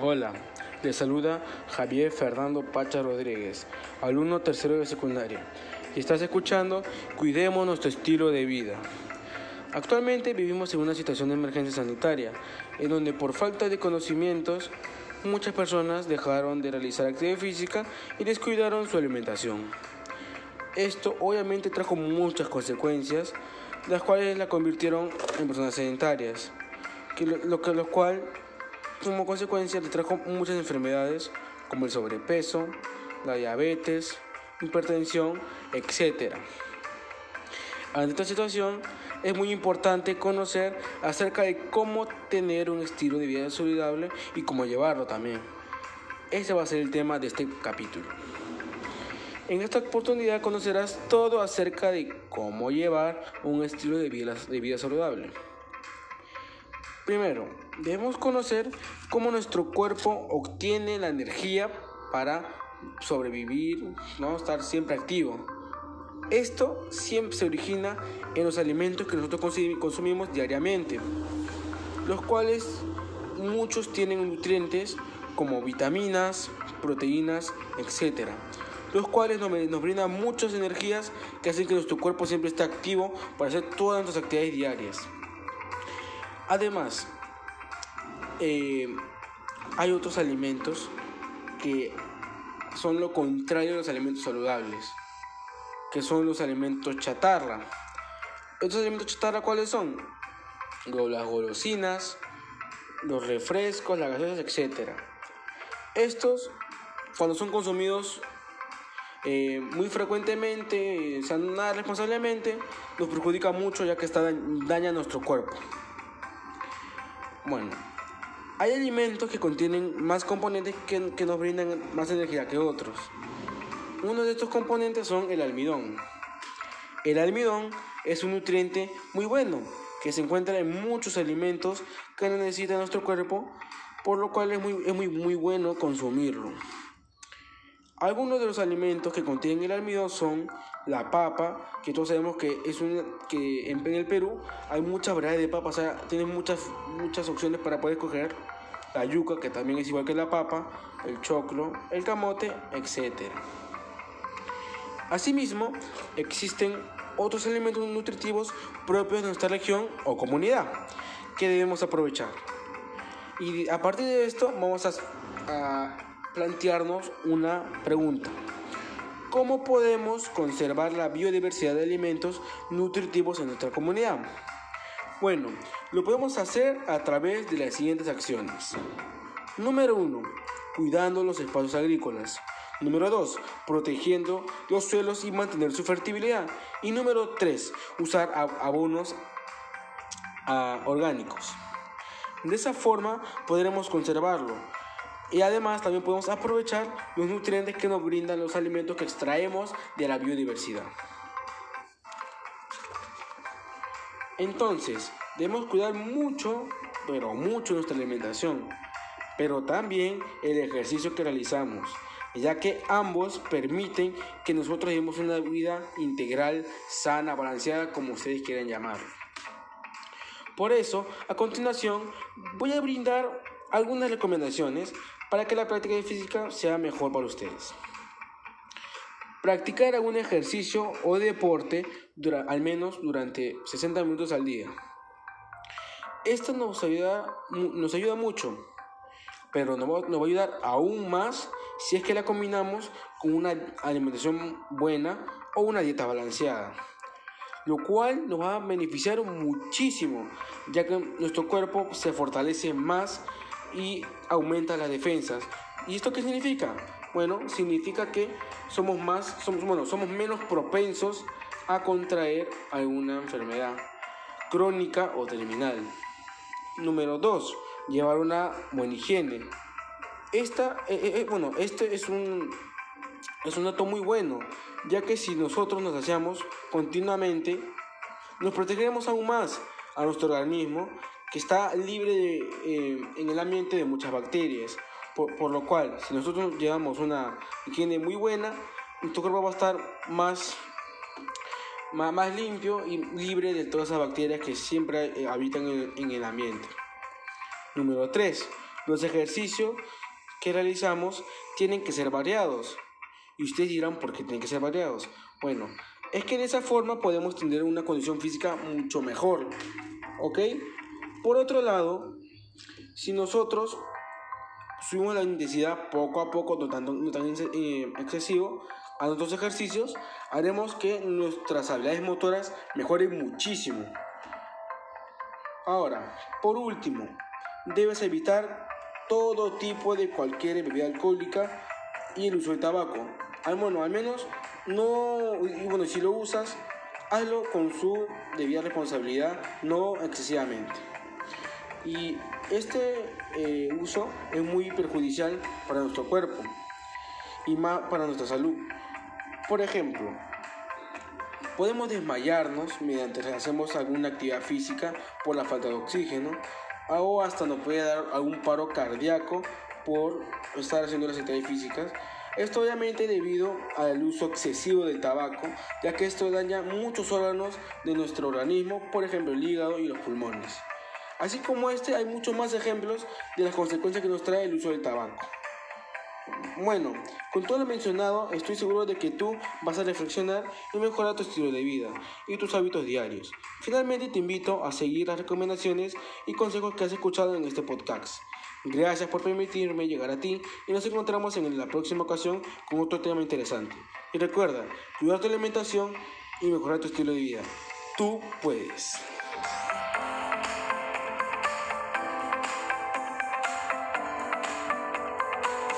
Hola, les saluda Javier Fernando Pacha Rodríguez, alumno tercero de secundaria. Y estás escuchando Cuidemos nuestro estilo de vida. Actualmente vivimos en una situación de emergencia sanitaria, en donde por falta de conocimientos muchas personas dejaron de realizar actividad física y descuidaron su alimentación. Esto obviamente trajo muchas consecuencias, las cuales la convirtieron en personas sedentarias, que lo, lo, que, lo cual como consecuencia le trajo muchas enfermedades como el sobrepeso, la diabetes, hipertensión, etc. Ante esta situación es muy importante conocer acerca de cómo tener un estilo de vida saludable y cómo llevarlo también. Ese va a ser el tema de este capítulo. En esta oportunidad conocerás todo acerca de cómo llevar un estilo de vida, de vida saludable. Primero, debemos conocer cómo nuestro cuerpo obtiene la energía para sobrevivir, ¿no? estar siempre activo. Esto siempre se origina en los alimentos que nosotros consumimos diariamente, los cuales muchos tienen nutrientes como vitaminas, proteínas, etc. Los cuales nos, nos brindan muchas energías que hacen que nuestro cuerpo siempre esté activo para hacer todas nuestras actividades diarias. Además, eh, hay otros alimentos que son lo contrario de los alimentos saludables, que son los alimentos chatarra. ¿Estos alimentos chatarra cuáles son? Las golosinas, los refrescos, las gaseosas, etc. Estos, cuando son consumidos eh, muy frecuentemente, o sea, nada responsablemente, nos perjudica mucho ya que está, daña nuestro cuerpo. Bueno, hay alimentos que contienen más componentes que, que, nos brindan más energía que otros. Uno de estos componentes son el almidón. El almidón es un nutriente muy bueno que se encuentra en muchos alimentos que necesita nuestro cuerpo, por lo cual es muy, es muy, muy bueno consumirlo. Algunos de los alimentos que contienen el almidón son la papa, que todos sabemos que es una que en, el Perú hay muchas variedades de papas, o sea, tienen muchas muchas opciones para poder escoger. La yuca, que también es igual que la papa, el choclo, el camote, etc. Asimismo, existen otros alimentos nutritivos propios de nuestra región o comunidad que debemos aprovechar. Y a partir de esto vamos a plantearnos una pregunta. ¿Cómo podemos conservar la biodiversidad de alimentos nutritivos en nuestra comunidad? Bueno, lo podemos hacer a través de las siguientes acciones. Número 1. Cuidando los espacios agrícolas. Número 2. Protegiendo los suelos y mantener su fertilidad. Y número 3. Usar abonos uh, orgánicos. De esa forma podremos conservarlo y además también podemos aprovechar los nutrientes que nos brindan los alimentos que extraemos de la biodiversidad. Entonces, debemos cuidar mucho, pero mucho nuestra alimentación, pero también el ejercicio que realizamos, ya que ambos permiten que nosotros llevemos una vida integral, sana, balanceada, como ustedes quieran llamarlo. Por eso, a continuación, voy a brindar algunas recomendaciones para que la práctica de física sea mejor para ustedes. Practicar algún ejercicio o deporte dura, al menos durante 60 minutos al día. Esto nos ayuda, nos ayuda mucho, pero nos va, nos va a ayudar aún más si es que la combinamos con una alimentación buena o una dieta balanceada, lo cual nos va a beneficiar muchísimo, ya que nuestro cuerpo se fortalece más y aumenta las defensas. ¿Y esto qué significa? Bueno, significa que somos más, somos, bueno, somos menos propensos a contraer alguna enfermedad crónica o terminal. Número 2. Llevar una buena higiene. Esta, eh, eh, bueno, este es un, es un dato muy bueno, ya que si nosotros nos hacemos continuamente, nos protegeremos aún más a nuestro organismo que está libre eh, en el ambiente de muchas bacterias. Por, por, lo cual, si nosotros llevamos una higiene muy buena, nuestro cuerpo va a estar más, más, más limpio y libre de todas esas bacterias que siempre eh, habitan en, en, el ambiente. Número 3. Los ejercicios que realizamos tienen que ser variados. Y ustedes dirán, ¿por qué tienen que ser variados? Bueno, es que de esa forma podemos tener una condición física mucho mejor. ¿Ok? Por otro lado, si nosotros subimos la intensidad poco a poco, no tan, no tan eh, excesivo, a nuestros ejercicios, haremos que nuestras habilidades motoras mejoren muchísimo. Ahora, por último, debes evitar todo tipo de cualquier bebida alcohólica y el uso de tabaco. Al, bueno, al menos no, y bueno, si lo usas, hazlo con su debida responsabilidad, no excesivamente. Y este eh, uso es muy perjudicial para nuestro cuerpo y más para nuestra salud. Por ejemplo, podemos desmayarnos mientras hacemos alguna actividad física por la falta de oxígeno o hasta nos puede dar algún paro cardíaco por estar haciendo las actividades físicas. Esto obviamente debido al uso excesivo del tabaco, ya que esto daña muchos órganos de nuestro organismo, por ejemplo el hígado y los pulmones. Así como este, hay muchos más ejemplos de las consecuencias que nos trae el uso del tabaco. Bueno, con todo lo mencionado, estoy seguro de que tú vas a reflexionar y mejorar tu estilo de vida y tus hábitos diarios. Finalmente te invito a seguir las recomendaciones y consejos que has escuchado en este podcast. Gracias por permitirme llegar a ti y nos encontramos en la próxima ocasión con otro tema interesante. Y recuerda, cuidar tu alimentación y mejorar tu estilo de vida. Tú puedes.